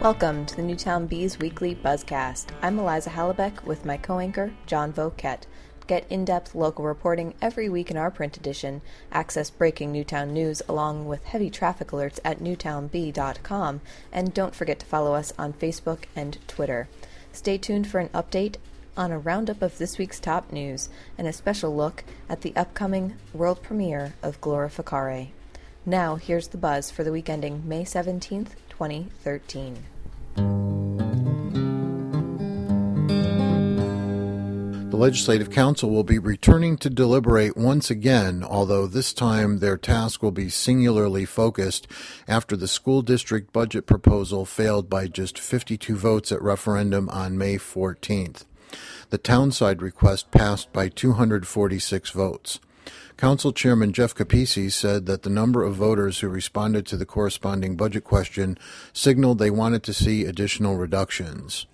Welcome to the Newtown Bees Weekly Buzzcast. I'm Eliza Hallabeck with my co anchor, John Voket. Get in depth local reporting every week in our print edition, access breaking Newtown news along with heavy traffic alerts at newtownbee.com, and don't forget to follow us on Facebook and Twitter. Stay tuned for an update on a roundup of this week's top news and a special look at the upcoming world premiere of Glorificare. Now, here's the buzz for the week ending May 17th, 2013. The Legislative Council will be returning to deliberate once again, although this time their task will be singularly focused after the school district budget proposal failed by just 52 votes at referendum on May 14th. The townside request passed by 246 votes. Council Chairman Jeff Capeci said that the number of voters who responded to the corresponding budget question signaled they wanted to see additional reductions.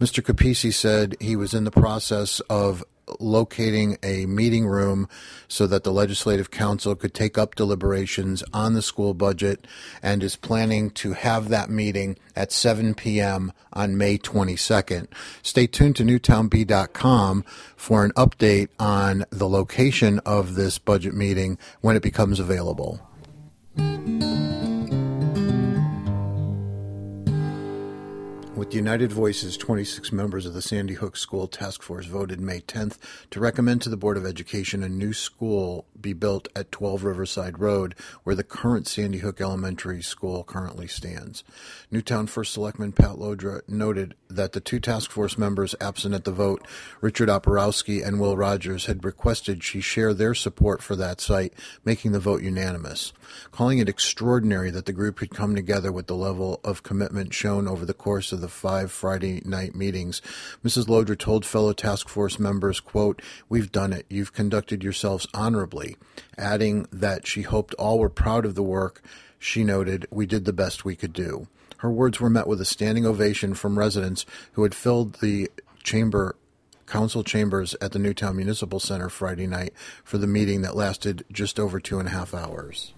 Mr. Capeci said he was in the process of locating a meeting room so that the Legislative Council could take up deliberations on the school budget and is planning to have that meeting at 7 p.m. on May 22nd. Stay tuned to newtownbee.com for an update on the location of this budget meeting when it becomes available. With United Voices, 26 members of the Sandy Hook School Task Force voted May 10th to recommend to the Board of Education a new school be built at 12 Riverside Road, where the current Sandy Hook Elementary School currently stands. Newtown First Selectman Pat Llodra noted that the two task force members absent at the vote, Richard Oporowski and Will Rogers, had requested she share their support for that site, making the vote unanimous. Calling it extraordinary that the group had come together with the level of commitment shown over the course of the five Friday night meetings, Mrs. Llodra told fellow task force members, quote, We've done it. You've conducted yourselves honorably, adding that she hoped all were proud of the work. She noted, We did the best we could do. Her words were met with a standing ovation from residents who had filled the chamber council chambers at the Newtown Municipal Center Friday night for the meeting that lasted just over two and a half hours.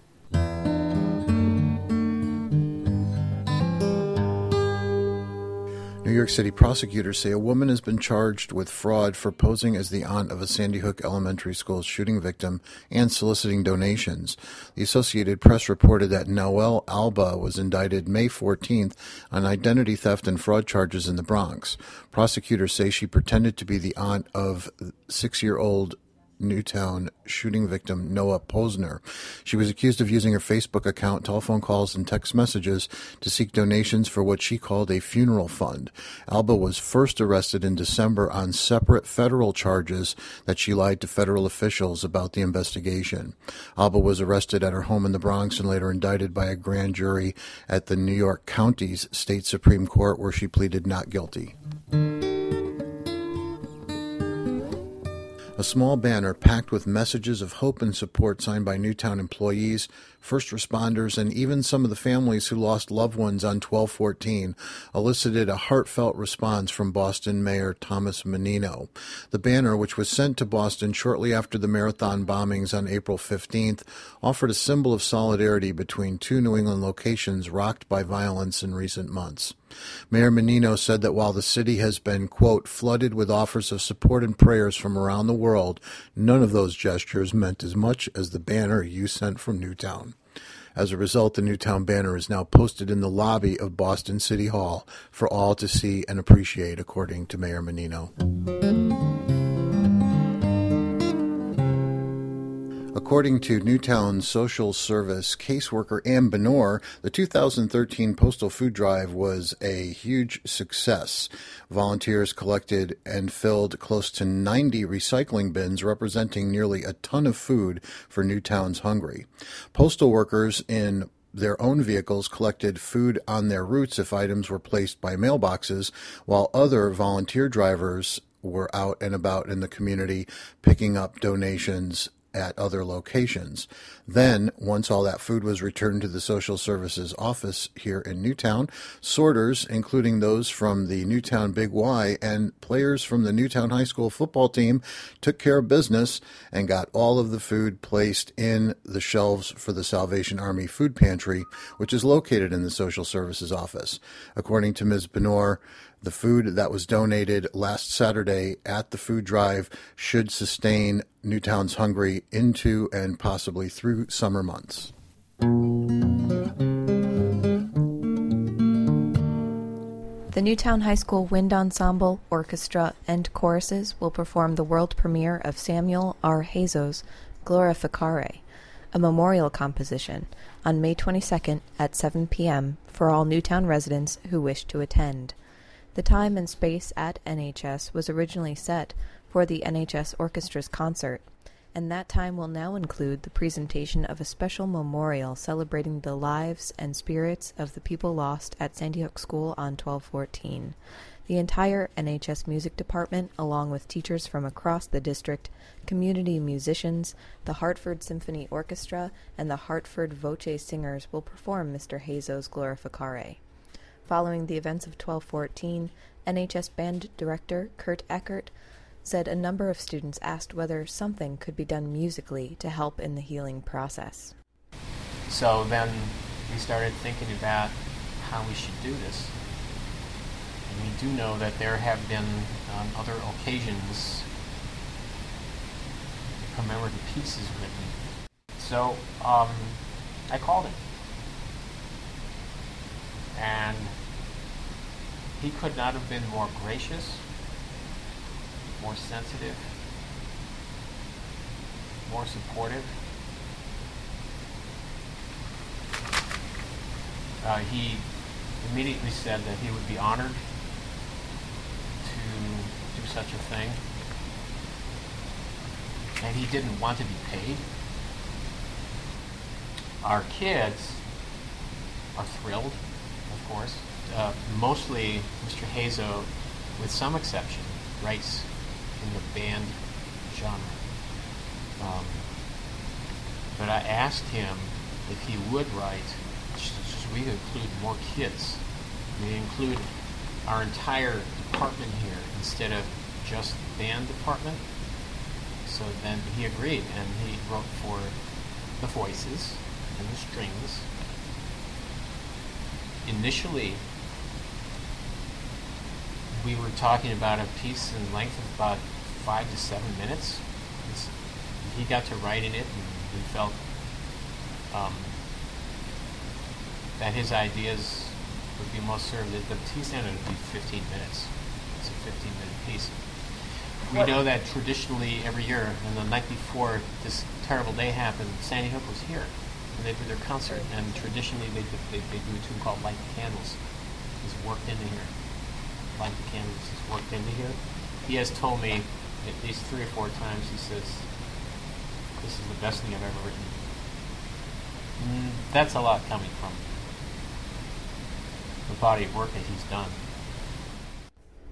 New York City prosecutors say a woman has been charged with fraud for posing as the aunt of a Sandy Hook Elementary School shooting victim and soliciting donations. The Associated Press reported that Noelle Alba was indicted May 14th on identity theft and fraud charges in the Bronx. Prosecutors say she pretended to be the aunt of six year old Newtown shooting victim Noah Pozner. She was accused of using her Facebook account, telephone calls, and text messages to seek donations for what she called a funeral fund. Alba was first arrested in December on separate federal charges that she lied to federal officials about the investigation. Alba was arrested at her home in the Bronx and later indicted by a grand jury at the New York County's State Supreme Court where she pleaded not guilty. A small banner packed with messages of hope and support signed by Newtown employees, first responders, and even some of the families who lost loved ones on 1214 elicited a heartfelt response from Boston Mayor Thomas Menino. The banner, which was sent to Boston shortly after the marathon bombings on April 15th, offered a symbol of solidarity between two New England locations rocked by violence in recent months. Mayor Menino said that while the city has been, quote, flooded with offers of support and prayers from around the world, none of those gestures meant as much as the banner you sent from Newtown. As a result, the Newtown banner is now posted in the lobby of Boston City Hall for all to see and appreciate, according to Mayor Menino. According to Newtown Social Service caseworker Ann Benor, the 2013 Postal Food Drive was a huge success. Volunteers collected and filled close to 90 recycling bins, representing nearly a ton of food for Newtown's hungry. Postal workers in their own vehicles collected food on their routes if items were placed by mailboxes, while other volunteer drivers were out and about in the community picking up donations at other locations. Then, once all that food was returned to the social services office here in Newtown, sorters, including those from the Newtown Big Y and players from the Newtown High School football team, took care of business and got all of the food placed in the shelves for the Salvation Army Food Pantry, which is located in the social services office. According to Ms. Benor, the food that was donated last Saturday at the food drive should sustain Newtown's Hungry into and possibly through summer months. The Newtown High School Wind Ensemble, Orchestra, and Choruses will perform the world premiere of Samuel R. Hazo's Glorificare, a memorial composition, on May 22nd at 7 p.m. for all Newtown residents who wish to attend. The time and space at NHS was originally set for the NHS Orchestra's concert, and that time will now include the presentation of a special memorial celebrating the lives and spirits of the people lost at Sandy Hook School on 1214. The entire NHS music department, along with teachers from across the district, community musicians, the Hartford Symphony Orchestra, and the Hartford Voce Singers will perform Mr. Hazo's Glorificare. Following the events of 1214, NHS band director Kurt Eckert said a number of students asked whether something could be done musically to help in the healing process. So then we started thinking about how we should do this. And we do know that there have been um, other occasions commemorative pieces written. So um, I called him and he could not have been more gracious, more sensitive, more supportive. Uh, he immediately said that he would be honored to do such a thing. And he didn't want to be paid. Our kids are thrilled course. Uh, mostly Mr. Hazo, with some exception, writes in the band genre. Um, but I asked him if he would write, we include more kids. We include our entire department here instead of just the band department. So then he agreed, and he wrote for the voices and the strings initially we were talking about a piece in length of about five to seven minutes. He got to writing it and we felt um, that his ideas would be most served. The piece ended would be 15 minutes. It's a 15 minute piece. We know that traditionally every year, and the night before this terrible day happened, Sandy Hook was here and they do their concert. And traditionally, they do, they, they do a tune called "Light the Candles." It's worked into here. "Light the Candles" is worked into here. He has told me at least three or four times. He says, "This is the best thing I've ever written." Mm, that's a lot coming from the body of work that he's done.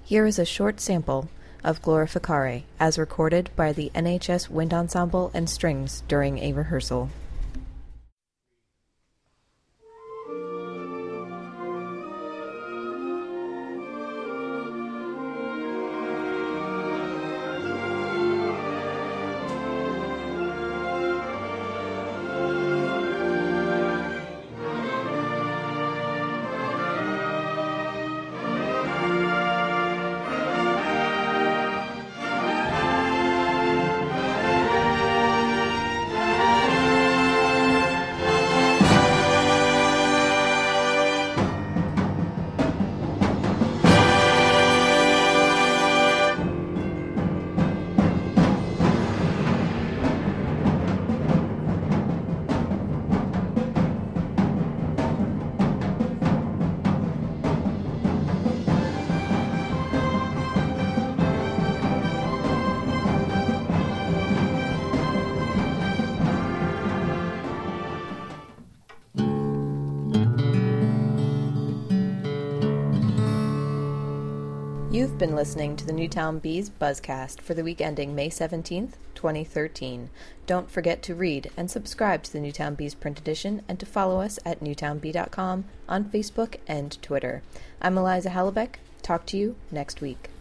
Here is a short sample of Glorificare as recorded by the NHS Wind Ensemble and Strings during a rehearsal. Been listening to the Newtown Bees Buzzcast for the week ending May 17th, 2013. Don't forget to read and subscribe to the Newtown Bees print edition and to follow us at newtownbee.com on Facebook and Twitter. I'm Eliza Hallabeck. Talk to you next week.